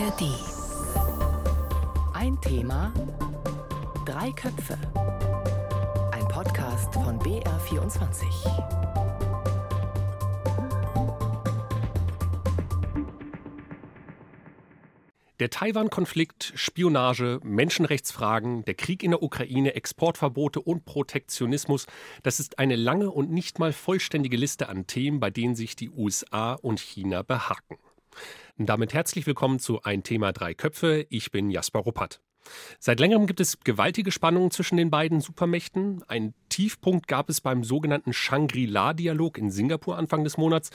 ARD. Ein Thema, drei Köpfe. Ein Podcast von BR24. Der Taiwan-Konflikt, Spionage, Menschenrechtsfragen, der Krieg in der Ukraine, Exportverbote und Protektionismus, das ist eine lange und nicht mal vollständige Liste an Themen, bei denen sich die USA und China behaken. Damit herzlich willkommen zu Ein Thema drei Köpfe. Ich bin Jasper Ruppert. Seit längerem gibt es gewaltige Spannungen zwischen den beiden Supermächten. Ein Tiefpunkt gab es beim sogenannten Shangri-La-Dialog in Singapur Anfang des Monats.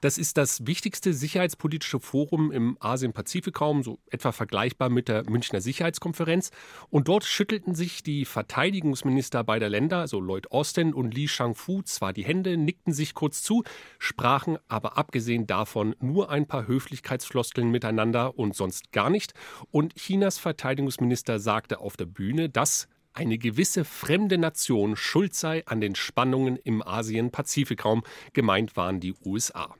Das ist das wichtigste sicherheitspolitische Forum im Asien-Pazifik-Raum, so etwa vergleichbar mit der Münchner Sicherheitskonferenz. Und dort schüttelten sich die Verteidigungsminister beider Länder, also Lloyd Austin und Li Shangfu, zwar die Hände, nickten sich kurz zu, sprachen aber abgesehen davon nur ein paar Höflichkeitsfloskeln miteinander und sonst gar nicht. Und Chinas Verteidigungsminister sagte auf der Bühne, dass eine gewisse fremde Nation schuld sei an den Spannungen im Asien-Pazifik-Raum. Gemeint waren die USA.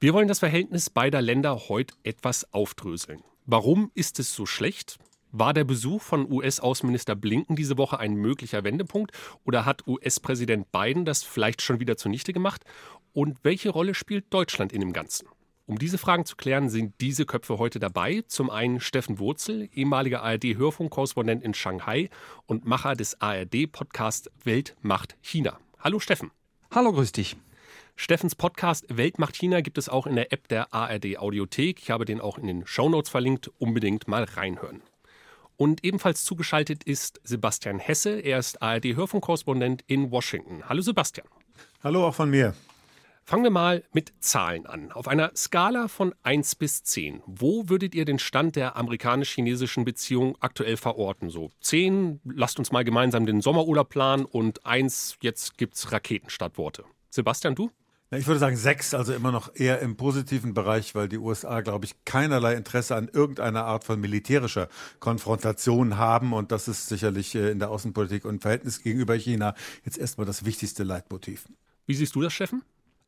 Wir wollen das Verhältnis beider Länder heute etwas aufdröseln. Warum ist es so schlecht? War der Besuch von US-Außenminister Blinken diese Woche ein möglicher Wendepunkt oder hat US-Präsident Biden das vielleicht schon wieder zunichte gemacht? Und welche Rolle spielt Deutschland in dem Ganzen? Um diese Fragen zu klären, sind diese Köpfe heute dabei. Zum einen Steffen Wurzel, ehemaliger ARD-Hörfunkkorrespondent in Shanghai und Macher des ARD-Podcasts Welt macht China. Hallo Steffen. Hallo, grüß dich. Steffens Podcast Weltmacht China gibt es auch in der App der ARD Audiothek. Ich habe den auch in den Shownotes verlinkt. Unbedingt mal reinhören. Und ebenfalls zugeschaltet ist Sebastian Hesse. Er ist ARD-Hörfunkkorrespondent in Washington. Hallo Sebastian. Hallo auch von mir. Fangen wir mal mit Zahlen an. Auf einer Skala von 1 bis 10, wo würdet ihr den Stand der amerikanisch-chinesischen Beziehung aktuell verorten? So 10, lasst uns mal gemeinsam den Sommerurlaub planen und 1, jetzt gibt's Raketenstartworte. Sebastian, du? Ich würde sagen sechs, also immer noch eher im positiven Bereich, weil die USA, glaube ich, keinerlei Interesse an irgendeiner Art von militärischer Konfrontation haben. Und das ist sicherlich äh, in der Außenpolitik und Verhältnis gegenüber China jetzt erstmal das wichtigste Leitmotiv. Wie siehst du das, Steffen?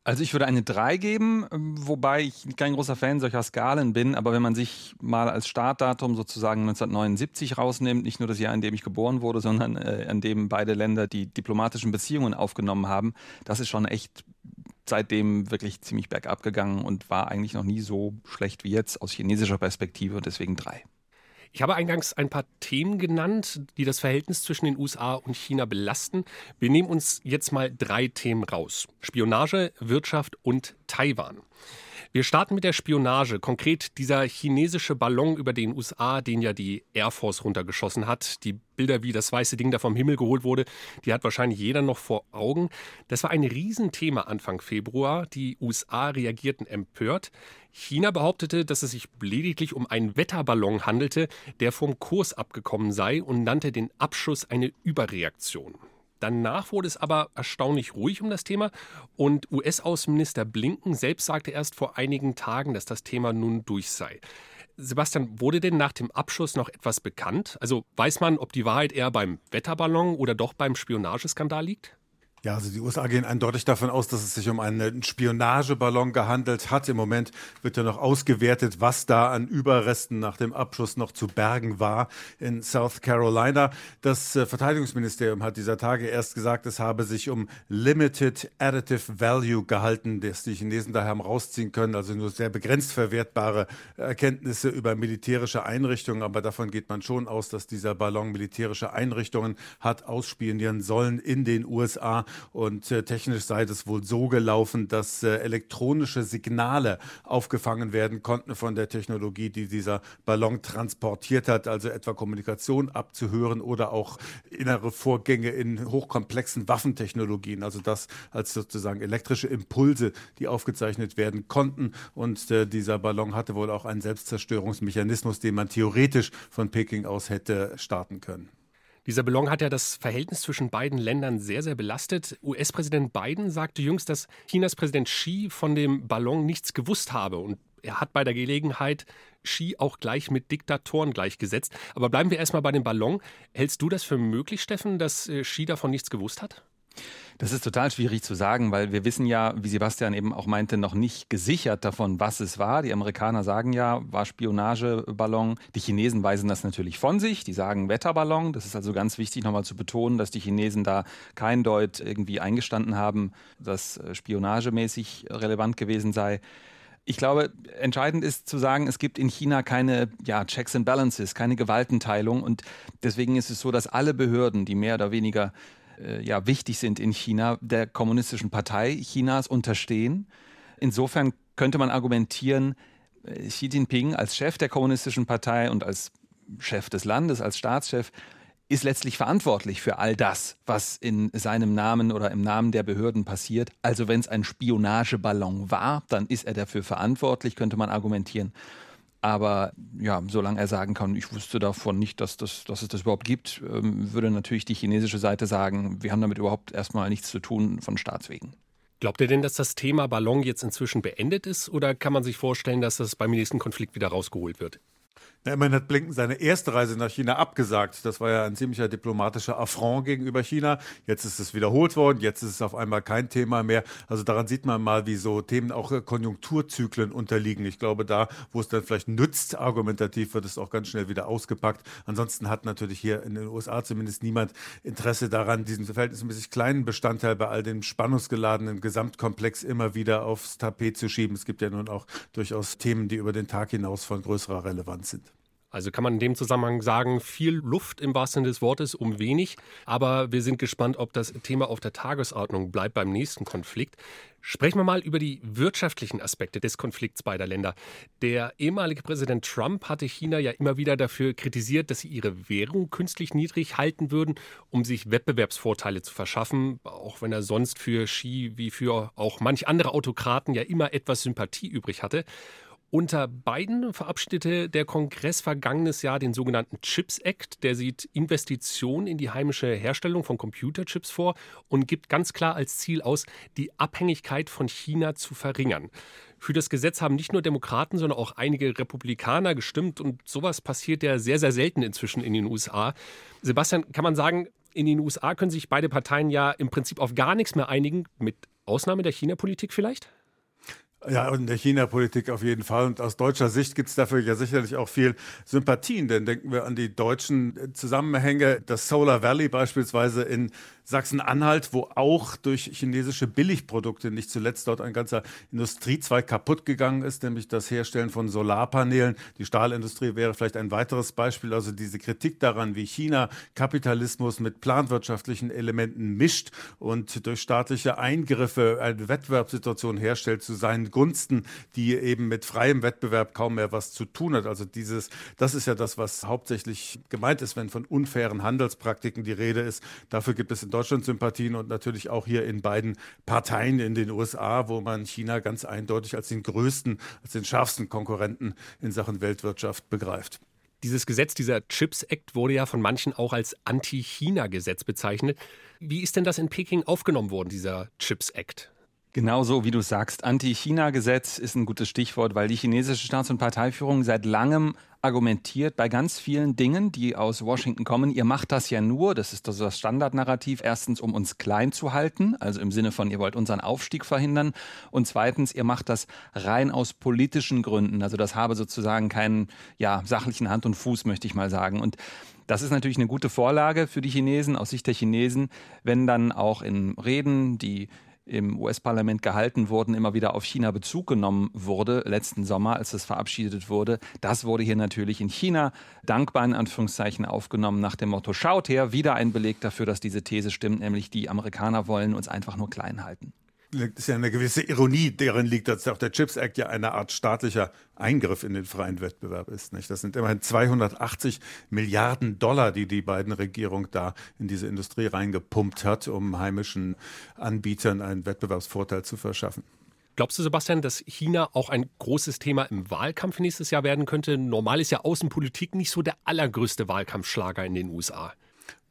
Also ich würde eine 3 geben, wobei ich kein großer Fan solcher Skalen bin, aber wenn man sich mal als Startdatum sozusagen 1979 rausnimmt, nicht nur das Jahr, in dem ich geboren wurde, sondern äh, an dem beide Länder die diplomatischen Beziehungen aufgenommen haben, das ist schon echt seitdem wirklich ziemlich bergab gegangen und war eigentlich noch nie so schlecht wie jetzt aus chinesischer Perspektive und deswegen 3. Ich habe eingangs ein paar Themen genannt, die das Verhältnis zwischen den USA und China belasten. Wir nehmen uns jetzt mal drei Themen raus. Spionage, Wirtschaft und Taiwan. Wir starten mit der Spionage. Konkret dieser chinesische Ballon über den USA, den ja die Air Force runtergeschossen hat. Die Bilder, wie das weiße Ding da vom Himmel geholt wurde, die hat wahrscheinlich jeder noch vor Augen. Das war ein Riesenthema Anfang Februar. Die USA reagierten empört. China behauptete, dass es sich lediglich um einen Wetterballon handelte, der vom Kurs abgekommen sei und nannte den Abschuss eine Überreaktion. Danach wurde es aber erstaunlich ruhig um das Thema und US-Außenminister Blinken selbst sagte erst vor einigen Tagen, dass das Thema nun durch sei. Sebastian, wurde denn nach dem Abschuss noch etwas bekannt? Also weiß man, ob die Wahrheit eher beim Wetterballon oder doch beim Spionageskandal liegt? Ja, also die USA gehen eindeutig davon aus, dass es sich um einen Spionageballon gehandelt hat. Im Moment wird ja noch ausgewertet, was da an Überresten nach dem Abschuss noch zu bergen war in South Carolina. Das äh, Verteidigungsministerium hat dieser Tage erst gesagt, es habe sich um Limited Additive Value gehalten, das die Chinesen daher haben rausziehen können, also nur sehr begrenzt verwertbare Erkenntnisse über militärische Einrichtungen. Aber davon geht man schon aus, dass dieser Ballon militärische Einrichtungen hat ausspionieren sollen in den USA. Und äh, technisch sei das wohl so gelaufen, dass äh, elektronische Signale aufgefangen werden konnten von der Technologie, die dieser Ballon transportiert hat, also etwa Kommunikation abzuhören oder auch innere Vorgänge in hochkomplexen Waffentechnologien, also das als sozusagen elektrische Impulse, die aufgezeichnet werden konnten. Und äh, dieser Ballon hatte wohl auch einen Selbstzerstörungsmechanismus, den man theoretisch von Peking aus hätte starten können. Dieser Ballon hat ja das Verhältnis zwischen beiden Ländern sehr, sehr belastet. US-Präsident Biden sagte jüngst, dass Chinas Präsident Xi von dem Ballon nichts gewusst habe. Und er hat bei der Gelegenheit Xi auch gleich mit Diktatoren gleichgesetzt. Aber bleiben wir erstmal bei dem Ballon. Hältst du das für möglich, Steffen, dass äh, Xi davon nichts gewusst hat? Das ist total schwierig zu sagen, weil wir wissen ja, wie Sebastian eben auch meinte, noch nicht gesichert davon, was es war. Die Amerikaner sagen ja, war Spionageballon. Die Chinesen weisen das natürlich von sich. Die sagen Wetterballon. Das ist also ganz wichtig nochmal zu betonen, dass die Chinesen da kein Deut irgendwie eingestanden haben, dass äh, spionagemäßig relevant gewesen sei. Ich glaube, entscheidend ist zu sagen, es gibt in China keine ja, Checks and Balances, keine Gewaltenteilung. Und deswegen ist es so, dass alle Behörden, die mehr oder weniger äh, ja, wichtig sind in China, der Kommunistischen Partei Chinas unterstehen. Insofern könnte man argumentieren, äh, Xi Jinping als Chef der Kommunistischen Partei und als Chef des Landes, als Staatschef, ist letztlich verantwortlich für all das, was in seinem Namen oder im Namen der Behörden passiert. Also wenn es ein Spionageballon war, dann ist er dafür verantwortlich, könnte man argumentieren. Aber ja, solange er sagen kann, ich wusste davon nicht, dass, das, dass es das überhaupt gibt, ähm, würde natürlich die chinesische Seite sagen, wir haben damit überhaupt erstmal nichts zu tun von Staatswegen. Glaubt ihr denn, dass das Thema Ballon jetzt inzwischen beendet ist oder kann man sich vorstellen, dass das beim nächsten Konflikt wieder rausgeholt wird? Na, immerhin hat Blinken seine erste Reise nach China abgesagt. Das war ja ein ziemlicher diplomatischer Affront gegenüber China. Jetzt ist es wiederholt worden, jetzt ist es auf einmal kein Thema mehr. Also daran sieht man mal, wie so Themen auch äh, Konjunkturzyklen unterliegen. Ich glaube, da, wo es dann vielleicht nützt, argumentativ, wird es auch ganz schnell wieder ausgepackt. Ansonsten hat natürlich hier in den USA zumindest niemand Interesse daran, diesen verhältnismäßig kleinen Bestandteil bei all dem spannungsgeladenen Gesamtkomplex immer wieder aufs Tapet zu schieben. Es gibt ja nun auch durchaus Themen, die über den Tag hinaus von größerer Relevanz sind. Also kann man in dem Zusammenhang sagen, viel Luft im wahrsten Sinne des Wortes um wenig. Aber wir sind gespannt, ob das Thema auf der Tagesordnung bleibt beim nächsten Konflikt. Sprechen wir mal über die wirtschaftlichen Aspekte des Konflikts beider Länder. Der ehemalige Präsident Trump hatte China ja immer wieder dafür kritisiert, dass sie ihre Währung künstlich niedrig halten würden, um sich Wettbewerbsvorteile zu verschaffen, auch wenn er sonst für Xi wie für auch manch andere Autokraten ja immer etwas Sympathie übrig hatte. Unter beiden verabschiedete der Kongress vergangenes Jahr den sogenannten Chips Act. Der sieht Investitionen in die heimische Herstellung von Computerchips vor und gibt ganz klar als Ziel aus, die Abhängigkeit von China zu verringern. Für das Gesetz haben nicht nur Demokraten, sondern auch einige Republikaner gestimmt und sowas passiert ja sehr, sehr selten inzwischen in den USA. Sebastian, kann man sagen, in den USA können sich beide Parteien ja im Prinzip auf gar nichts mehr einigen, mit Ausnahme der China-Politik vielleicht? Ja, und in der China-Politik auf jeden Fall. Und aus deutscher Sicht gibt es dafür ja sicherlich auch viel Sympathien, denn denken wir an die deutschen Zusammenhänge. Das Solar Valley beispielsweise in Sachsen-Anhalt, wo auch durch chinesische Billigprodukte nicht zuletzt dort ein ganzer Industriezweig kaputt gegangen ist, nämlich das Herstellen von Solarpanelen. Die Stahlindustrie wäre vielleicht ein weiteres Beispiel. Also diese Kritik daran, wie China Kapitalismus mit planwirtschaftlichen Elementen mischt und durch staatliche Eingriffe eine Wettbewerbssituation herstellt zu seinen Gunsten, die eben mit freiem Wettbewerb kaum mehr was zu tun hat. Also dieses, das ist ja das, was hauptsächlich gemeint ist, wenn von unfairen Handelspraktiken die Rede ist. Dafür gibt es in Deutschland Deutschland-Sympathien und natürlich auch hier in beiden Parteien in den USA, wo man China ganz eindeutig als den größten, als den schärfsten Konkurrenten in Sachen Weltwirtschaft begreift. Dieses Gesetz, dieser Chips Act, wurde ja von manchen auch als Anti-China-Gesetz bezeichnet. Wie ist denn das in Peking aufgenommen worden, dieser Chips Act? Genauso wie du sagst, Anti-China-Gesetz ist ein gutes Stichwort, weil die chinesische Staats- und Parteiführung seit langem argumentiert bei ganz vielen Dingen, die aus Washington kommen. Ihr macht das ja nur, das ist das Standardnarrativ, erstens, um uns klein zu halten, also im Sinne von, ihr wollt unseren Aufstieg verhindern. Und zweitens, ihr macht das rein aus politischen Gründen. Also das habe sozusagen keinen ja, sachlichen Hand und Fuß, möchte ich mal sagen. Und das ist natürlich eine gute Vorlage für die Chinesen, aus Sicht der Chinesen, wenn dann auch in Reden, die im US-Parlament gehalten wurden, immer wieder auf China Bezug genommen wurde, letzten Sommer, als es verabschiedet wurde. Das wurde hier natürlich in China dankbar in Anführungszeichen aufgenommen nach dem Motto, schaut her, wieder ein Beleg dafür, dass diese These stimmt, nämlich die Amerikaner wollen uns einfach nur klein halten ist ja eine gewisse Ironie, deren liegt, dass auch der Chips Act ja eine Art staatlicher Eingriff in den freien Wettbewerb ist. Nicht? Das sind immerhin 280 Milliarden Dollar, die die beiden Regierung da in diese Industrie reingepumpt hat, um heimischen Anbietern einen Wettbewerbsvorteil zu verschaffen. Glaubst du, Sebastian, dass China auch ein großes Thema im Wahlkampf nächstes Jahr werden könnte? Normal ist ja Außenpolitik nicht so der allergrößte Wahlkampfschlager in den USA.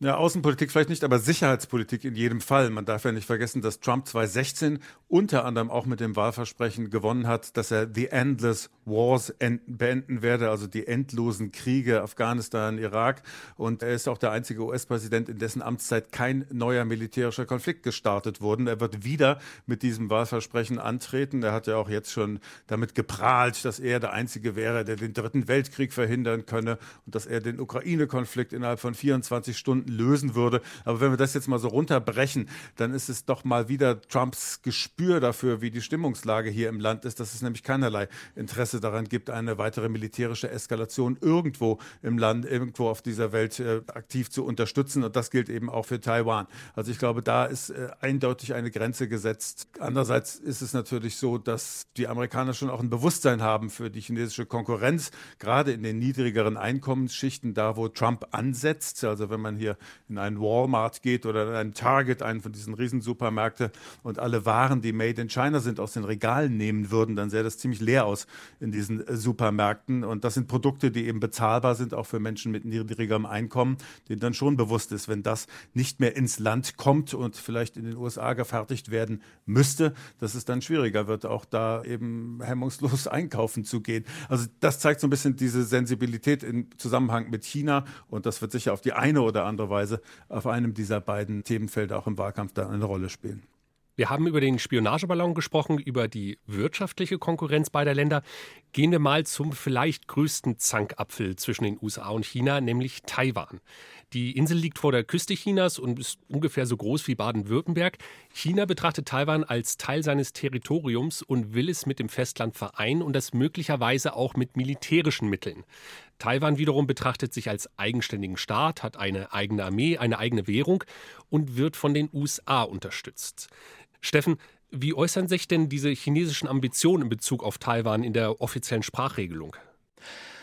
Ja, Außenpolitik vielleicht nicht, aber Sicherheitspolitik in jedem Fall. Man darf ja nicht vergessen, dass Trump 2016 unter anderem auch mit dem Wahlversprechen gewonnen hat, dass er the endless wars beenden werde, also die endlosen Kriege Afghanistan, Irak. Und er ist auch der einzige US-Präsident, in dessen Amtszeit kein neuer militärischer Konflikt gestartet wurde. Er wird wieder mit diesem Wahlversprechen antreten. Er hat ja auch jetzt schon damit geprahlt, dass er der Einzige wäre, der den Dritten Weltkrieg verhindern könne und dass er den Ukraine-Konflikt innerhalb von 24 Stunden lösen würde. Aber wenn wir das jetzt mal so runterbrechen, dann ist es doch mal wieder Trumps Gespür dafür, wie die Stimmungslage hier im Land ist, dass es nämlich keinerlei Interesse daran gibt, eine weitere militärische Eskalation irgendwo im Land, irgendwo auf dieser Welt äh, aktiv zu unterstützen. Und das gilt eben auch für Taiwan. Also ich glaube, da ist äh, eindeutig eine Grenze gesetzt. Andererseits ist es natürlich so, dass die Amerikaner schon auch ein Bewusstsein haben für die chinesische Konkurrenz, gerade in den niedrigeren Einkommensschichten, da wo Trump ansetzt. Also wenn man hier in einen Walmart geht oder in einen Target, einen von diesen Riesensupermärkten und alle Waren, die made in China sind, aus den Regalen nehmen würden, dann sähe das ziemlich leer aus in diesen äh, Supermärkten. Und das sind Produkte, die eben bezahlbar sind, auch für Menschen mit niedrigerem Einkommen, denen dann schon bewusst ist, wenn das nicht mehr ins Land kommt und vielleicht in den USA gefertigt werden müsste, dass es dann schwieriger wird, auch da eben hemmungslos einkaufen zu gehen. Also das zeigt so ein bisschen diese Sensibilität im Zusammenhang mit China und das wird sicher auf die eine oder andere Weise auf einem dieser beiden Themenfelder auch im Wahlkampf dann eine Rolle spielen. Wir haben über den Spionageballon gesprochen, über die wirtschaftliche Konkurrenz beider Länder. Gehen wir mal zum vielleicht größten Zankapfel zwischen den USA und China, nämlich Taiwan. Die Insel liegt vor der Küste Chinas und ist ungefähr so groß wie Baden-Württemberg. China betrachtet Taiwan als Teil seines Territoriums und will es mit dem Festland vereinen und das möglicherweise auch mit militärischen Mitteln. Taiwan wiederum betrachtet sich als eigenständigen Staat, hat eine eigene Armee, eine eigene Währung und wird von den USA unterstützt. Steffen, wie äußern sich denn diese chinesischen Ambitionen in Bezug auf Taiwan in der offiziellen Sprachregelung?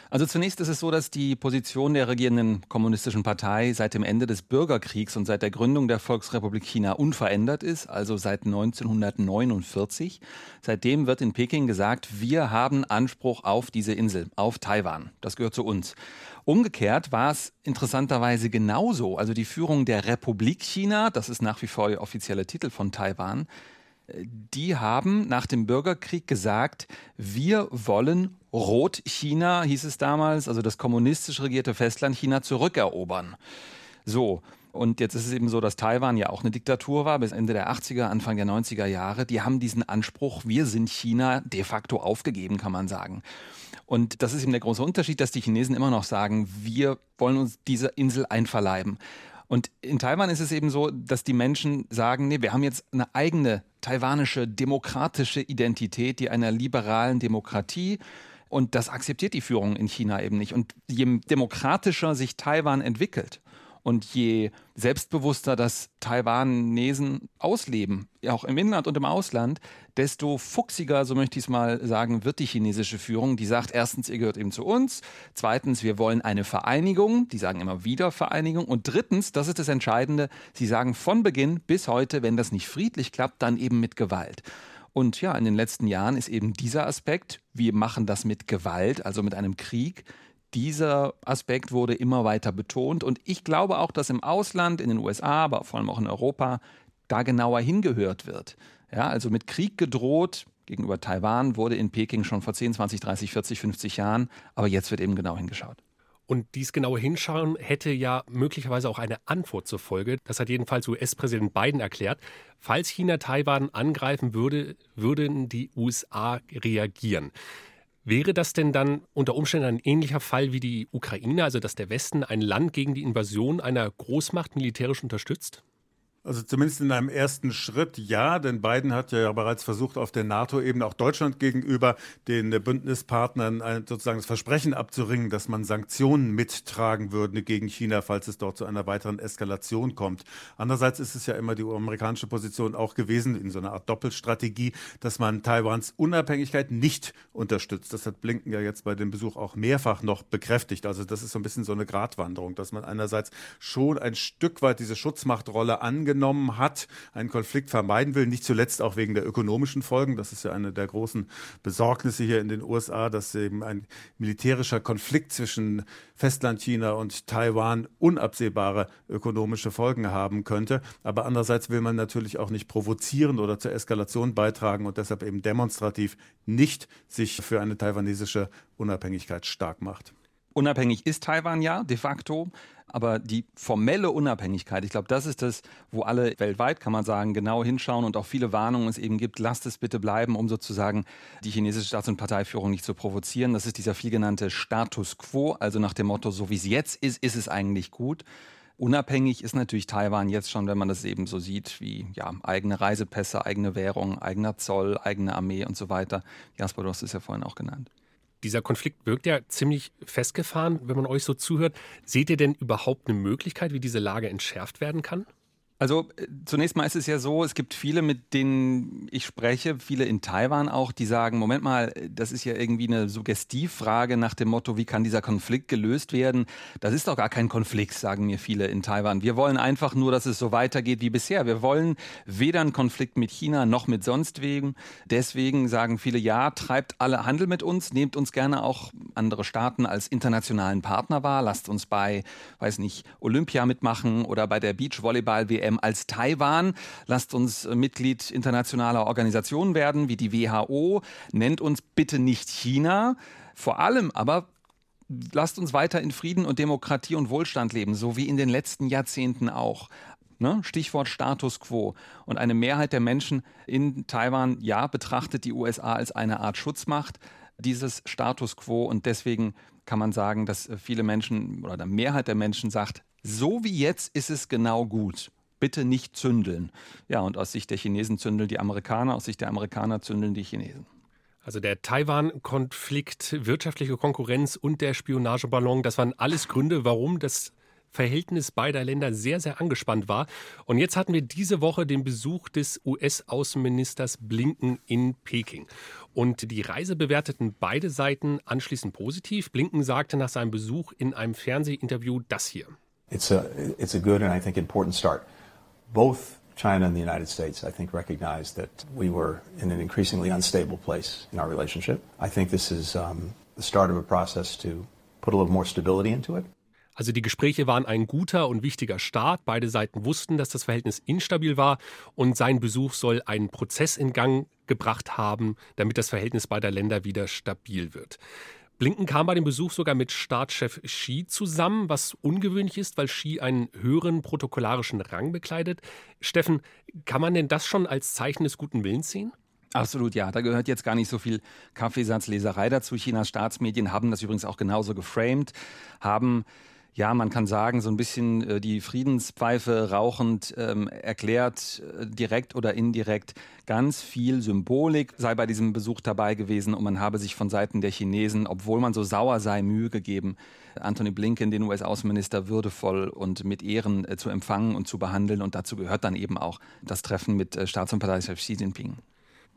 Also zunächst ist es so, dass die Position der regierenden kommunistischen Partei seit dem Ende des Bürgerkriegs und seit der Gründung der Volksrepublik China unverändert ist, also seit 1949. Seitdem wird in Peking gesagt, wir haben Anspruch auf diese Insel, auf Taiwan. Das gehört zu uns. Umgekehrt war es interessanterweise genauso. Also die Führung der Republik China, das ist nach wie vor der offizielle Titel von Taiwan, die haben nach dem Bürgerkrieg gesagt, wir wollen Rot-China, hieß es damals, also das kommunistisch regierte Festland China, zurückerobern. So. Und jetzt ist es eben so, dass Taiwan ja auch eine Diktatur war bis Ende der 80er, Anfang der 90er Jahre. Die haben diesen Anspruch, wir sind China, de facto aufgegeben, kann man sagen. Und das ist eben der große Unterschied, dass die Chinesen immer noch sagen, wir wollen uns diese Insel einverleiben. Und in Taiwan ist es eben so, dass die Menschen sagen, nee, wir haben jetzt eine eigene taiwanische demokratische Identität, die einer liberalen Demokratie und das akzeptiert die Führung in China eben nicht. Und je demokratischer sich Taiwan entwickelt, und je selbstbewusster das Taiwanesen ausleben, auch im Inland und im Ausland, desto fuchsiger, so möchte ich es mal sagen, wird die chinesische Führung, die sagt, erstens, ihr gehört eben zu uns, zweitens, wir wollen eine Vereinigung, die sagen immer wieder Vereinigung. Und drittens, das ist das Entscheidende, sie sagen von Beginn bis heute, wenn das nicht friedlich klappt, dann eben mit Gewalt. Und ja, in den letzten Jahren ist eben dieser Aspekt, wir machen das mit Gewalt, also mit einem Krieg, dieser Aspekt wurde immer weiter betont. Und ich glaube auch, dass im Ausland, in den USA, aber vor allem auch in Europa, da genauer hingehört wird. Ja, also mit Krieg gedroht gegenüber Taiwan wurde in Peking schon vor 10, 20, 30, 40, 50 Jahren, aber jetzt wird eben genau hingeschaut. Und dies genaue Hinschauen hätte ja möglicherweise auch eine Antwort zur Folge. Das hat jedenfalls US-Präsident Biden erklärt. Falls China Taiwan angreifen würde, würden die USA reagieren. Wäre das denn dann unter Umständen ein ähnlicher Fall wie die Ukraine, also dass der Westen ein Land gegen die Invasion einer Großmacht militärisch unterstützt? Also zumindest in einem ersten Schritt ja, denn Biden hat ja bereits versucht, auf der NATO-Ebene auch Deutschland gegenüber den Bündnispartnern sozusagen das Versprechen abzuringen, dass man Sanktionen mittragen würde gegen China, falls es dort zu einer weiteren Eskalation kommt. Andererseits ist es ja immer die amerikanische Position auch gewesen, in so einer Art Doppelstrategie, dass man Taiwans Unabhängigkeit nicht unterstützt. Das hat Blinken ja jetzt bei dem Besuch auch mehrfach noch bekräftigt. Also das ist so ein bisschen so eine Gratwanderung, dass man einerseits schon ein Stück weit diese Schutzmachtrolle angenommen angenommen hat, einen Konflikt vermeiden will, nicht zuletzt auch wegen der ökonomischen Folgen. Das ist ja eine der großen Besorgnisse hier in den USA, dass eben ein militärischer Konflikt zwischen Festlandchina und Taiwan unabsehbare ökonomische Folgen haben könnte. Aber andererseits will man natürlich auch nicht provozieren oder zur Eskalation beitragen und deshalb eben demonstrativ nicht sich für eine taiwanesische Unabhängigkeit stark macht. Unabhängig ist Taiwan ja de facto, aber die formelle Unabhängigkeit, ich glaube, das ist das, wo alle weltweit, kann man sagen, genau hinschauen und auch viele Warnungen es eben gibt, lasst es bitte bleiben, um sozusagen die chinesische Staats- und Parteiführung nicht zu provozieren. Das ist dieser viel genannte Status quo, also nach dem Motto, so wie es jetzt ist, ist es eigentlich gut. Unabhängig ist natürlich Taiwan jetzt schon, wenn man das eben so sieht, wie ja, eigene Reisepässe, eigene Währung, eigener Zoll, eigene Armee und so weiter. Jasper, du hast es ja vorhin auch genannt. Dieser Konflikt wirkt ja ziemlich festgefahren, wenn man euch so zuhört. Seht ihr denn überhaupt eine Möglichkeit, wie diese Lage entschärft werden kann? Also äh, zunächst mal ist es ja so, es gibt viele, mit denen ich spreche, viele in Taiwan auch, die sagen, Moment mal, das ist ja irgendwie eine Suggestivfrage nach dem Motto, wie kann dieser Konflikt gelöst werden? Das ist doch gar kein Konflikt, sagen mir viele in Taiwan. Wir wollen einfach nur, dass es so weitergeht wie bisher. Wir wollen weder einen Konflikt mit China noch mit sonst wegen. Deswegen sagen viele, ja, treibt alle Handel mit uns, nehmt uns gerne auch andere Staaten als internationalen Partner wahr, lasst uns bei, weiß nicht, Olympia mitmachen oder bei der Beachvolleyball-WM WM als Taiwan. Lasst uns äh, Mitglied internationaler Organisationen werden, wie die WHO. Nennt uns bitte nicht China. Vor allem aber lasst uns weiter in Frieden und Demokratie und Wohlstand leben, so wie in den letzten Jahrzehnten auch. Ne? Stichwort Status quo. Und eine Mehrheit der Menschen in Taiwan, ja, betrachtet die USA als eine Art Schutzmacht dieses Status quo. Und deswegen kann man sagen, dass viele Menschen oder der Mehrheit der Menschen sagt, so wie jetzt ist es genau gut bitte nicht zündeln. Ja, und aus Sicht der Chinesen zündeln die Amerikaner, aus Sicht der Amerikaner zündeln die Chinesen. Also der Taiwan-Konflikt, wirtschaftliche Konkurrenz und der Spionageballon, das waren alles Gründe, warum das Verhältnis beider Länder sehr, sehr angespannt war. Und jetzt hatten wir diese Woche den Besuch des US-Außenministers Blinken in Peking. Und die Reise bewerteten beide Seiten anschließend positiv. Blinken sagte nach seinem Besuch in einem Fernsehinterview das hier. It's a, it's a good and I think important start. Both China and the United States, I think, recognized that we were in an increasingly unstable place in our relationship. I think this is um, the start of a process to put a little more stability into it. Also die Gespräche waren ein guter und wichtiger Start. Beide Seiten wussten, dass das Verhältnis instabil war und sein Besuch soll einen Prozess in Gang gebracht haben, damit das Verhältnis beider Länder wieder stabil wird. Blinken kam bei dem Besuch sogar mit Staatschef Xi zusammen, was ungewöhnlich ist, weil Xi einen höheren protokollarischen Rang bekleidet. Steffen, kann man denn das schon als Zeichen des guten Willens sehen? Absolut, ja. Da gehört jetzt gar nicht so viel Kaffeesatzleserei dazu. Chinas Staatsmedien haben das übrigens auch genauso geframed, haben ja, man kann sagen, so ein bisschen äh, die Friedenspfeife rauchend ähm, erklärt, äh, direkt oder indirekt, ganz viel Symbolik sei bei diesem Besuch dabei gewesen und man habe sich von Seiten der Chinesen, obwohl man so sauer sei, Mühe gegeben, Anthony Blinken, den US-Außenminister, würdevoll und mit Ehren äh, zu empfangen und zu behandeln. Und dazu gehört dann eben auch das Treffen mit äh, Staats- und Parteichef Xi Jinping.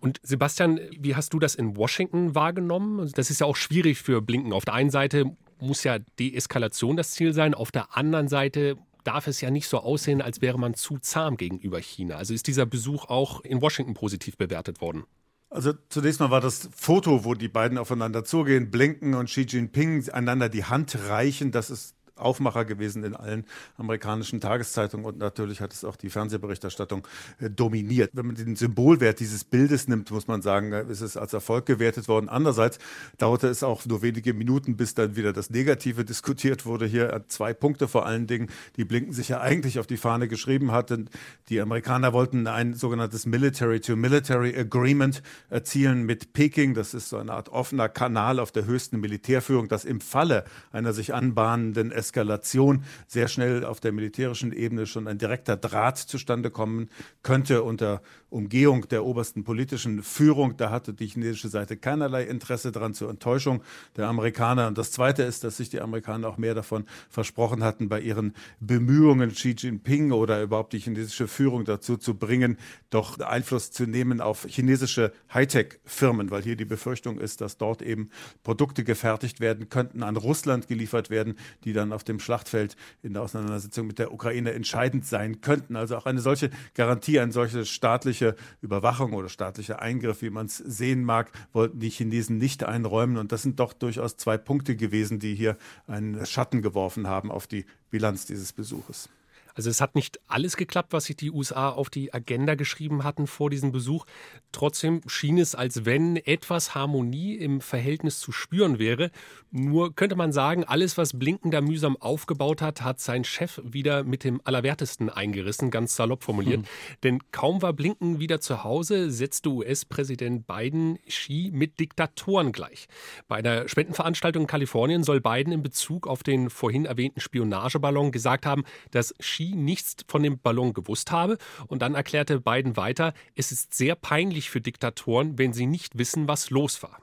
Und Sebastian, wie hast du das in Washington wahrgenommen? Also das ist ja auch schwierig für Blinken. Auf der einen Seite muss ja Deeskalation das Ziel sein, auf der anderen Seite darf es ja nicht so aussehen, als wäre man zu zahm gegenüber China. Also ist dieser Besuch auch in Washington positiv bewertet worden? Also zunächst mal war das Foto, wo die beiden aufeinander zugehen, Blinken und Xi Jinping einander die Hand reichen. Das ist Aufmacher gewesen in allen amerikanischen Tageszeitungen und natürlich hat es auch die Fernsehberichterstattung äh, dominiert. Wenn man den Symbolwert dieses Bildes nimmt, muss man sagen, äh, ist es als Erfolg gewertet worden. Andererseits dauerte es auch nur wenige Minuten, bis dann wieder das Negative diskutiert wurde. Hier zwei Punkte vor allen Dingen, die Blinken sich ja eigentlich auf die Fahne geschrieben hatten. Die Amerikaner wollten ein sogenanntes Military-to-Military Agreement erzielen mit Peking. Das ist so eine Art offener Kanal auf der höchsten Militärführung, das im Falle einer sich anbahnenden Eskalation sehr schnell auf der militärischen Ebene schon ein direkter Draht zustande kommen könnte unter Umgehung der obersten politischen Führung. Da hatte die chinesische Seite keinerlei Interesse daran zur Enttäuschung der Amerikaner. Und das Zweite ist, dass sich die Amerikaner auch mehr davon versprochen hatten, bei ihren Bemühungen, Xi Jinping oder überhaupt die chinesische Führung dazu zu bringen, doch Einfluss zu nehmen auf chinesische Hightech-Firmen, weil hier die Befürchtung ist, dass dort eben Produkte gefertigt werden könnten, an Russland geliefert werden, die dann auf dem Schlachtfeld in der Auseinandersetzung mit der Ukraine entscheidend sein könnten. Also auch eine solche Garantie, eine solche staatliche Überwachung oder staatlicher Eingriff, wie man es sehen mag, wollten die Chinesen nicht einräumen. Und das sind doch durchaus zwei Punkte gewesen, die hier einen Schatten geworfen haben auf die Bilanz dieses Besuches. Also es hat nicht alles geklappt, was sich die USA auf die Agenda geschrieben hatten vor diesem Besuch. Trotzdem schien es, als wenn etwas Harmonie im Verhältnis zu spüren wäre. Nur könnte man sagen, alles, was Blinken da mühsam aufgebaut hat, hat sein Chef wieder mit dem Allerwertesten eingerissen, ganz salopp formuliert. Hm. Denn kaum war Blinken wieder zu Hause, setzte US-Präsident Biden Xi mit Diktatoren gleich. Bei einer Spendenveranstaltung in Kalifornien soll Biden in Bezug auf den vorhin erwähnten Spionageballon gesagt haben, dass Xi nichts von dem Ballon gewusst habe. Und dann erklärte Biden weiter, es ist sehr peinlich für Diktatoren, wenn sie nicht wissen, was los war.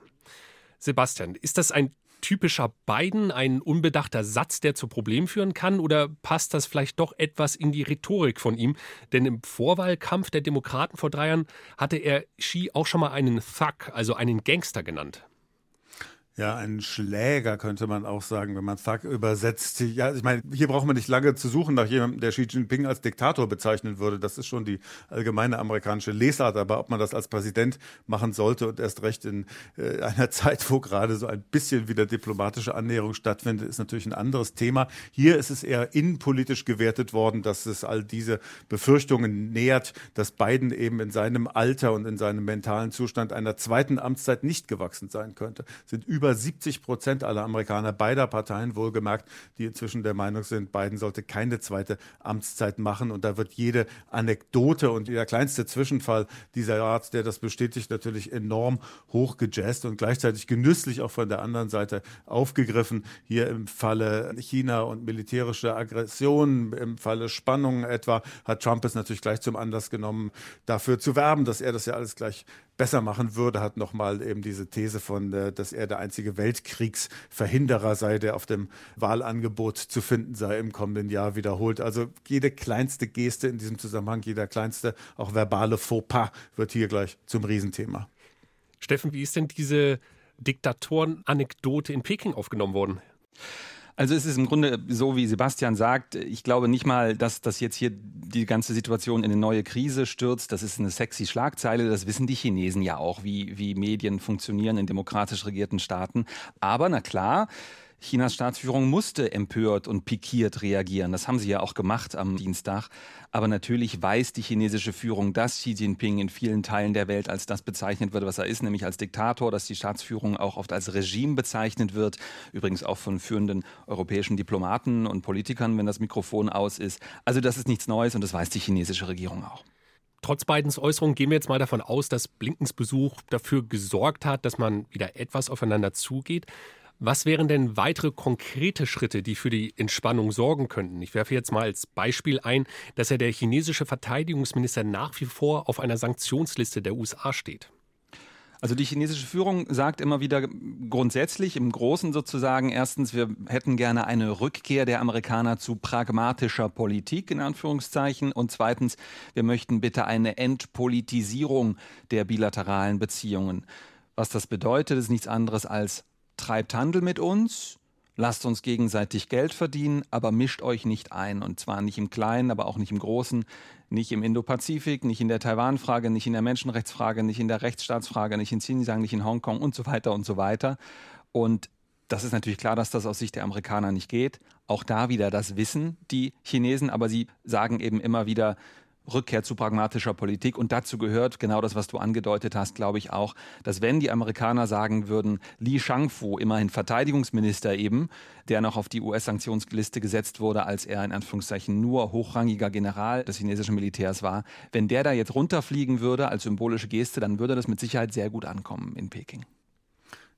Sebastian, ist das ein typischer Biden, ein unbedachter Satz, der zu Problemen führen kann? Oder passt das vielleicht doch etwas in die Rhetorik von ihm? Denn im Vorwahlkampf der Demokraten vor drei Jahren hatte er Xi auch schon mal einen Thug, also einen Gangster genannt. Ja, ein Schläger könnte man auch sagen, wenn man Thug übersetzt. Ja, ich meine, hier braucht man nicht lange zu suchen nach jemandem, der Xi Jinping als Diktator bezeichnen würde. Das ist schon die allgemeine amerikanische Lesart. Aber ob man das als Präsident machen sollte und erst recht in äh, einer Zeit, wo gerade so ein bisschen wieder diplomatische Annäherung stattfindet, ist natürlich ein anderes Thema. Hier ist es eher innenpolitisch gewertet worden, dass es all diese Befürchtungen nähert, dass Biden eben in seinem Alter und in seinem mentalen Zustand einer zweiten Amtszeit nicht gewachsen sein könnte. Sind über über 70 Prozent aller Amerikaner beider Parteien wohlgemerkt, die inzwischen der Meinung sind, Biden sollte keine zweite Amtszeit machen. Und da wird jede Anekdote und der kleinste Zwischenfall dieser Art, der das bestätigt, natürlich enorm hochgejazzt und gleichzeitig genüsslich auch von der anderen Seite aufgegriffen. Hier im Falle China und militärische Aggression, im Falle Spannungen etwa, hat Trump es natürlich gleich zum Anlass genommen, dafür zu werben, dass er das ja alles gleich besser machen würde, hat nochmal eben diese These von, äh, dass er der einzige Weltkriegsverhinderer sei, der auf dem Wahlangebot zu finden sei im kommenden Jahr wiederholt. Also jede kleinste Geste in diesem Zusammenhang, jeder kleinste, auch verbale Fauxpas wird hier gleich zum Riesenthema. Steffen, wie ist denn diese Diktatoren-Anekdote in Peking aufgenommen worden? Also es ist im Grunde so, wie Sebastian sagt, ich glaube nicht mal, dass das jetzt hier die ganze Situation in eine neue Krise stürzt. Das ist eine sexy Schlagzeile, das wissen die Chinesen ja auch, wie, wie Medien funktionieren in demokratisch regierten Staaten. Aber na klar, Chinas Staatsführung musste empört und pikiert reagieren. Das haben sie ja auch gemacht am Dienstag. Aber natürlich weiß die chinesische Führung, dass Xi Jinping in vielen Teilen der Welt als das bezeichnet wird, was er ist, nämlich als Diktator, dass die Staatsführung auch oft als Regime bezeichnet wird. Übrigens auch von führenden europäischen Diplomaten und Politikern, wenn das Mikrofon aus ist. Also das ist nichts Neues und das weiß die chinesische Regierung auch. Trotz Bidens Äußerung gehen wir jetzt mal davon aus, dass Blinkens Besuch dafür gesorgt hat, dass man wieder etwas aufeinander zugeht. Was wären denn weitere konkrete Schritte, die für die Entspannung sorgen könnten? Ich werfe jetzt mal als Beispiel ein, dass ja der chinesische Verteidigungsminister nach wie vor auf einer Sanktionsliste der USA steht. Also die chinesische Führung sagt immer wieder grundsätzlich im Großen sozusagen, erstens, wir hätten gerne eine Rückkehr der Amerikaner zu pragmatischer Politik in Anführungszeichen und zweitens, wir möchten bitte eine Entpolitisierung der bilateralen Beziehungen. Was das bedeutet, ist nichts anderes als treibt Handel mit uns, lasst uns gegenseitig Geld verdienen, aber mischt euch nicht ein. Und zwar nicht im Kleinen, aber auch nicht im Großen, nicht im Indo-Pazifik, nicht in der Taiwan-Frage, nicht in der Menschenrechtsfrage, nicht in der Rechtsstaatsfrage, nicht in Xinjiang, nicht in Hongkong und so weiter und so weiter. Und das ist natürlich klar, dass das aus Sicht der Amerikaner nicht geht. Auch da wieder das wissen die Chinesen, aber sie sagen eben immer wieder, Rückkehr zu pragmatischer Politik. Und dazu gehört genau das, was du angedeutet hast, glaube ich auch, dass wenn die Amerikaner sagen würden, Li Shangfu, immerhin Verteidigungsminister eben, der noch auf die US-Sanktionsliste gesetzt wurde, als er in Anführungszeichen nur hochrangiger General des chinesischen Militärs war, wenn der da jetzt runterfliegen würde als symbolische Geste, dann würde das mit Sicherheit sehr gut ankommen in Peking.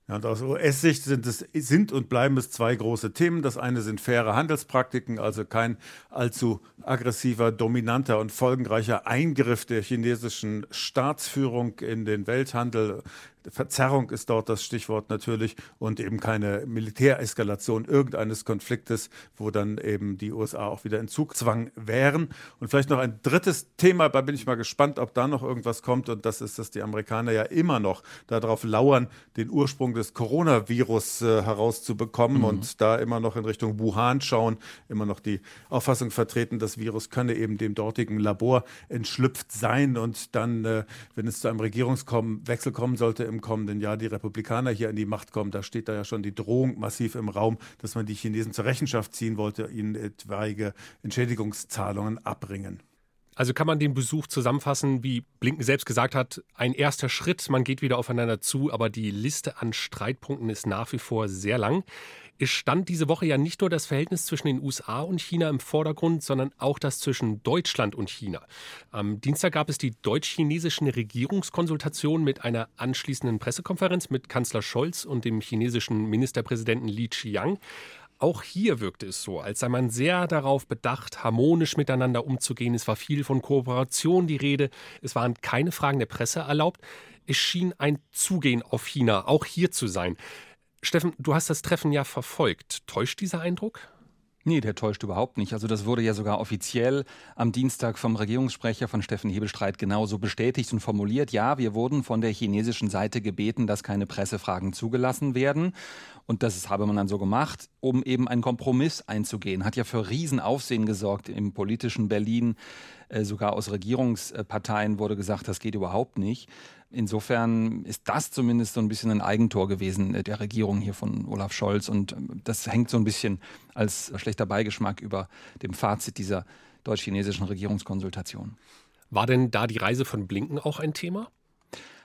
Ja, und aus US-Sicht sind es sind und bleiben es zwei große Themen. Das eine sind faire Handelspraktiken, also kein allzu aggressiver, dominanter und folgenreicher Eingriff der chinesischen Staatsführung in den Welthandel Verzerrung ist dort das Stichwort natürlich und eben keine Militäreskalation irgendeines Konfliktes, wo dann eben die USA auch wieder in Zugzwang wären. Und vielleicht noch ein drittes Thema, da bin ich mal gespannt, ob da noch irgendwas kommt. Und das ist, dass die Amerikaner ja immer noch darauf lauern, den Ursprung des Coronavirus äh, herauszubekommen mhm. und da immer noch in Richtung Wuhan schauen, immer noch die Auffassung vertreten, das Virus könne eben dem dortigen Labor entschlüpft sein und dann, äh, wenn es zu einem Regierungswechsel kommen sollte im kommenden Jahr, die Republikaner hier an die Macht kommen, da steht da ja schon die Drohung massiv im Raum, dass man die Chinesen zur Rechenschaft ziehen wollte, ihnen etwaige Entschädigungszahlungen abbringen. Also kann man den Besuch zusammenfassen, wie Blinken selbst gesagt hat, ein erster Schritt, man geht wieder aufeinander zu, aber die Liste an Streitpunkten ist nach wie vor sehr lang. Es stand diese Woche ja nicht nur das Verhältnis zwischen den USA und China im Vordergrund, sondern auch das zwischen Deutschland und China. Am Dienstag gab es die deutsch-chinesischen Regierungskonsultationen mit einer anschließenden Pressekonferenz mit Kanzler Scholz und dem chinesischen Ministerpräsidenten Li Qiang. Auch hier wirkte es so, als sei man sehr darauf bedacht, harmonisch miteinander umzugehen. Es war viel von Kooperation die Rede. Es waren keine Fragen der Presse erlaubt. Es schien ein Zugehen auf China auch hier zu sein. Steffen, du hast das Treffen ja verfolgt. Täuscht dieser Eindruck? Nee, der täuscht überhaupt nicht. Also das wurde ja sogar offiziell am Dienstag vom Regierungssprecher von Steffen Hebelstreit genauso bestätigt und formuliert. Ja, wir wurden von der chinesischen Seite gebeten, dass keine Pressefragen zugelassen werden. Und das habe man dann so gemacht, um eben einen Kompromiss einzugehen. Hat ja für Riesenaufsehen gesorgt im politischen Berlin. Äh, sogar aus Regierungsparteien wurde gesagt, das geht überhaupt nicht. Insofern ist das zumindest so ein bisschen ein Eigentor gewesen äh, der Regierung hier von Olaf Scholz. Und ähm, das hängt so ein bisschen als schlechter Beigeschmack über dem Fazit dieser deutsch-chinesischen Regierungskonsultation. War denn da die Reise von Blinken auch ein Thema?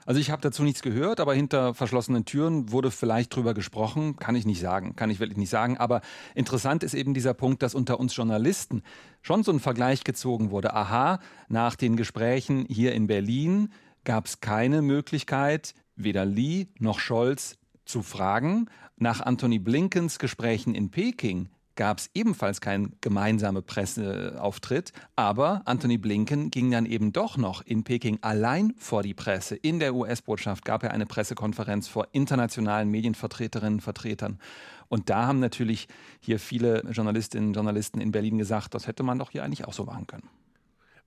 Also ich habe dazu nichts gehört, aber hinter verschlossenen Türen wurde vielleicht drüber gesprochen. Kann ich nicht sagen, kann ich wirklich nicht sagen. Aber interessant ist eben dieser Punkt, dass unter uns Journalisten schon so ein Vergleich gezogen wurde. Aha, nach den Gesprächen hier in Berlin gab es keine Möglichkeit, weder Lee noch Scholz zu fragen. Nach Anthony Blinkens Gesprächen in Peking gab es ebenfalls keinen gemeinsamen Presseauftritt, aber Anthony Blinken ging dann eben doch noch in Peking allein vor die Presse. In der US-Botschaft gab er eine Pressekonferenz vor internationalen Medienvertreterinnen und Vertretern. Und da haben natürlich hier viele Journalistinnen und Journalisten in Berlin gesagt, das hätte man doch hier eigentlich auch so machen können.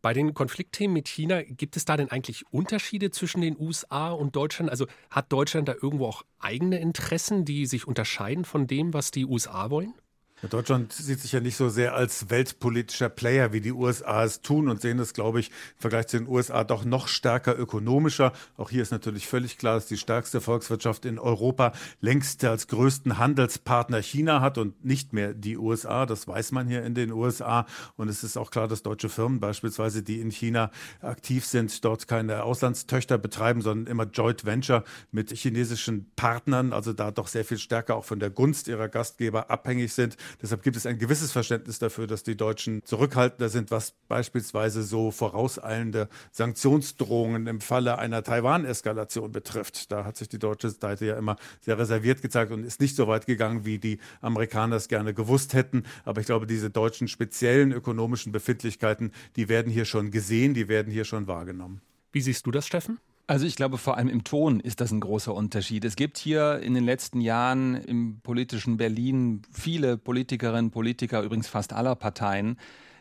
Bei den Konfliktthemen mit China, gibt es da denn eigentlich Unterschiede zwischen den USA und Deutschland? Also hat Deutschland da irgendwo auch eigene Interessen, die sich unterscheiden von dem, was die USA wollen? Deutschland sieht sich ja nicht so sehr als weltpolitischer Player, wie die USA es tun und sehen es, glaube ich, im Vergleich zu den USA doch noch stärker ökonomischer. Auch hier ist natürlich völlig klar, dass die stärkste Volkswirtschaft in Europa längst als größten Handelspartner China hat und nicht mehr die USA. Das weiß man hier in den USA. Und es ist auch klar, dass deutsche Firmen beispielsweise, die in China aktiv sind, dort keine Auslandstöchter betreiben, sondern immer Joint Venture mit chinesischen Partnern, also da doch sehr viel stärker auch von der Gunst ihrer Gastgeber abhängig sind. Deshalb gibt es ein gewisses Verständnis dafür, dass die Deutschen zurückhaltender sind, was beispielsweise so vorauseilende Sanktionsdrohungen im Falle einer Taiwan-Eskalation betrifft. Da hat sich die deutsche Seite ja immer sehr reserviert gezeigt und ist nicht so weit gegangen, wie die Amerikaner es gerne gewusst hätten. Aber ich glaube, diese deutschen speziellen ökonomischen Befindlichkeiten, die werden hier schon gesehen, die werden hier schon wahrgenommen. Wie siehst du das, Steffen? Also ich glaube, vor allem im Ton ist das ein großer Unterschied. Es gibt hier in den letzten Jahren im politischen Berlin viele Politikerinnen, Politiker, übrigens fast aller Parteien,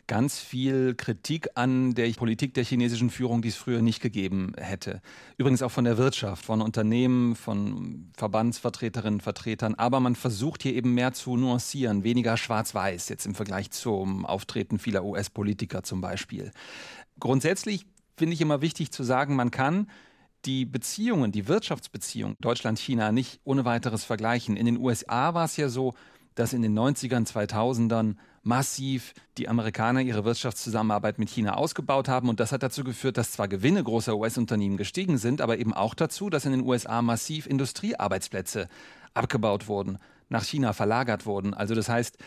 ganz viel Kritik an der Politik der chinesischen Führung, die es früher nicht gegeben hätte. Übrigens auch von der Wirtschaft, von Unternehmen, von Verbandsvertreterinnen, Vertretern. Aber man versucht hier eben mehr zu nuancieren, weniger schwarz-weiß, jetzt im Vergleich zum Auftreten vieler US-Politiker zum Beispiel. Grundsätzlich finde ich immer wichtig zu sagen, man kann die Beziehungen, die Wirtschaftsbeziehungen Deutschland-China nicht ohne weiteres vergleichen. In den USA war es ja so, dass in den 90ern, 2000ern massiv die Amerikaner ihre Wirtschaftszusammenarbeit mit China ausgebaut haben. Und das hat dazu geführt, dass zwar Gewinne großer US-Unternehmen gestiegen sind, aber eben auch dazu, dass in den USA massiv Industriearbeitsplätze abgebaut wurden, nach China verlagert wurden. Also das heißt,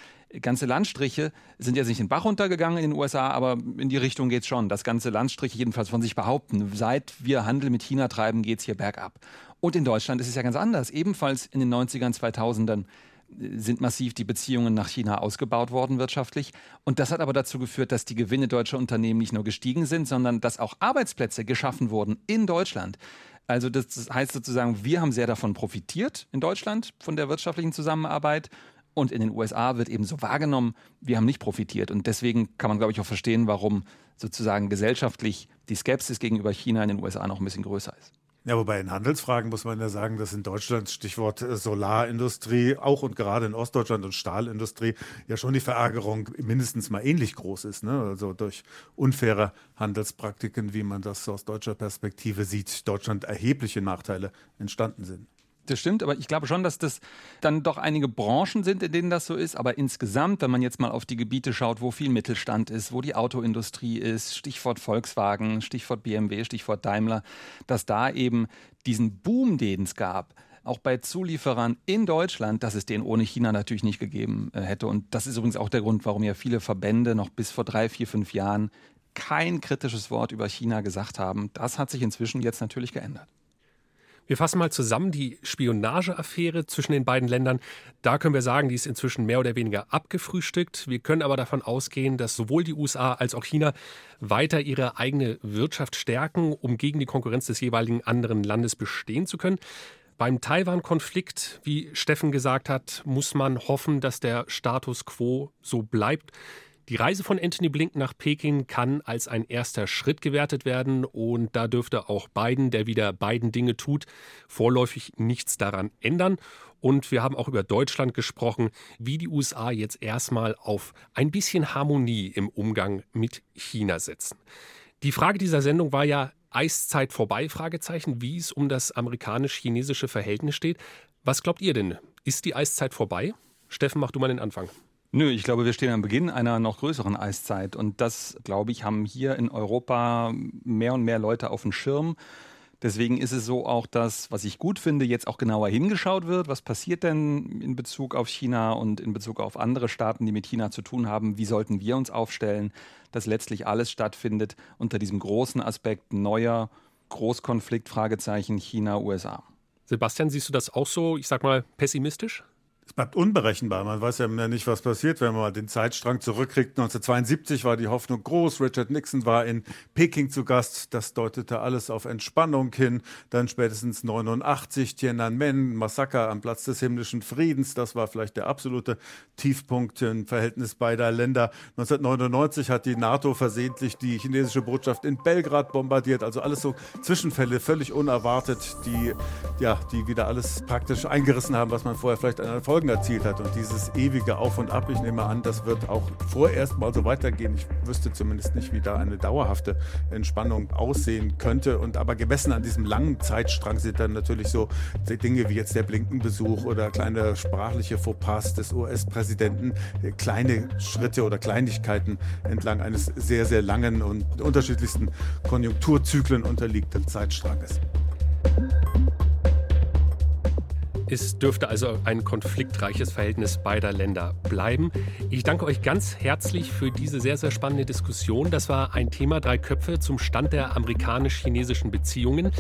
ganze Landstriche sind jetzt nicht in den Bach runtergegangen in den USA, aber in die Richtung geht es schon. Das ganze Landstriche jedenfalls von sich behaupten. Seit wir Handel mit China treiben, geht es hier bergab. Und in Deutschland ist es ja ganz anders. Ebenfalls in den 90ern, 2000ern äh, sind massiv die Beziehungen nach China ausgebaut worden wirtschaftlich. Und das hat aber dazu geführt, dass die Gewinne deutscher Unternehmen nicht nur gestiegen sind, sondern dass auch Arbeitsplätze geschaffen wurden in Deutschland. Also das heißt sozusagen, wir haben sehr davon profitiert in Deutschland von der wirtschaftlichen Zusammenarbeit. Und in den USA wird eben so wahrgenommen, wir haben nicht profitiert. Und deswegen kann man, glaube ich, auch verstehen, warum sozusagen gesellschaftlich die Skepsis gegenüber China in den USA noch ein bisschen größer ist. Ja, wobei in Handelsfragen muss man ja sagen, dass in Deutschland Stichwort äh, Solarindustrie, auch und gerade in Ostdeutschland und Stahlindustrie ja schon die Verärgerung mindestens mal ähnlich groß ist. Ne? Also durch unfaire Handelspraktiken, wie man das aus deutscher Perspektive sieht, Deutschland erhebliche Nachteile entstanden sind. Das stimmt, aber ich glaube schon, dass das dann doch einige Branchen sind, in denen das so ist. Aber insgesamt, wenn man jetzt mal auf die Gebiete schaut, wo viel Mittelstand ist, wo die Autoindustrie ist, Stichwort Volkswagen, Stichwort BMW, Stichwort Daimler, dass da eben diesen Boom, den es gab, auch bei Zulieferern in Deutschland, dass es den ohne China natürlich nicht gegeben äh, hätte. Und das ist übrigens auch der Grund, warum ja viele Verbände noch bis vor drei, vier, fünf Jahren kein kritisches Wort über China gesagt haben. Das hat sich inzwischen jetzt natürlich geändert. Wir fassen mal zusammen die Spionageaffäre zwischen den beiden Ländern. Da können wir sagen, die ist inzwischen mehr oder weniger abgefrühstückt. Wir können aber davon ausgehen, dass sowohl die USA als auch China weiter ihre eigene Wirtschaft stärken, um gegen die Konkurrenz des jeweiligen anderen Landes bestehen zu können. Beim Taiwan-Konflikt, wie Steffen gesagt hat, muss man hoffen, dass der Status quo so bleibt. Die Reise von Anthony Blinken nach Peking kann als ein erster Schritt gewertet werden und da dürfte auch Biden, der wieder beiden Dinge tut, vorläufig nichts daran ändern. Und wir haben auch über Deutschland gesprochen, wie die USA jetzt erstmal auf ein bisschen Harmonie im Umgang mit China setzen. Die Frage dieser Sendung war ja Eiszeit vorbei, Fragezeichen, wie es um das amerikanisch-chinesische Verhältnis steht. Was glaubt ihr denn? Ist die Eiszeit vorbei? Steffen, mach du mal den Anfang. Nö, ich glaube, wir stehen am Beginn einer noch größeren Eiszeit. Und das, glaube ich, haben hier in Europa mehr und mehr Leute auf dem Schirm. Deswegen ist es so auch, dass, was ich gut finde, jetzt auch genauer hingeschaut wird. Was passiert denn in Bezug auf China und in Bezug auf andere Staaten, die mit China zu tun haben? Wie sollten wir uns aufstellen, dass letztlich alles stattfindet unter diesem großen Aspekt neuer Großkonflikt, Fragezeichen China-USA? Sebastian, siehst du das auch so, ich sag mal, pessimistisch? Es bleibt unberechenbar. Man weiß ja nicht, was passiert, wenn man den Zeitstrang zurückkriegt. 1972 war die Hoffnung groß. Richard Nixon war in Peking zu Gast. Das deutete alles auf Entspannung hin. Dann spätestens 89 Tiananmen, Massaker am Platz des himmlischen Friedens. Das war vielleicht der absolute Tiefpunkt im Verhältnis beider Länder. 1999 hat die NATO versehentlich die chinesische Botschaft in Belgrad bombardiert. Also alles so Zwischenfälle, völlig unerwartet, die, ja, die wieder alles praktisch eingerissen haben, was man vorher vielleicht an Erfolg Erfolgen erzielt hat. Und dieses ewige Auf und Ab, ich nehme an, das wird auch vorerst mal so weitergehen. Ich wüsste zumindest nicht, wie da eine dauerhafte Entspannung aussehen könnte. Und aber gemessen an diesem langen Zeitstrang sind dann natürlich so Dinge wie jetzt der Blinkenbesuch oder kleine sprachliche Fauxpas des US-Präsidenten, kleine Schritte oder Kleinigkeiten entlang eines sehr, sehr langen und unterschiedlichsten Konjunkturzyklen unterliegenden Zeitstranges. Es dürfte also ein konfliktreiches Verhältnis beider Länder bleiben. Ich danke euch ganz herzlich für diese sehr, sehr spannende Diskussion. Das war ein Thema Drei Köpfe zum Stand der amerikanisch-chinesischen Beziehungen.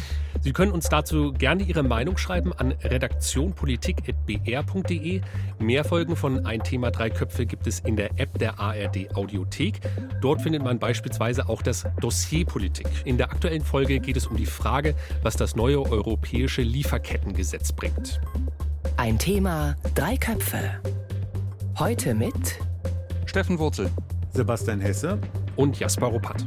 Sie können uns dazu gerne Ihre Meinung schreiben an redaktionpolitik.br.de. Mehr Folgen von Ein Thema Drei Köpfe gibt es in der App der ARD Audiothek. Dort findet man beispielsweise auch das Dossier Politik. In der aktuellen Folge geht es um die Frage, was das neue europäische Lieferkettengesetz bringt. Ein Thema, drei Köpfe. Heute mit Steffen Wurzel, Sebastian Hesse und Jasper Ruppert.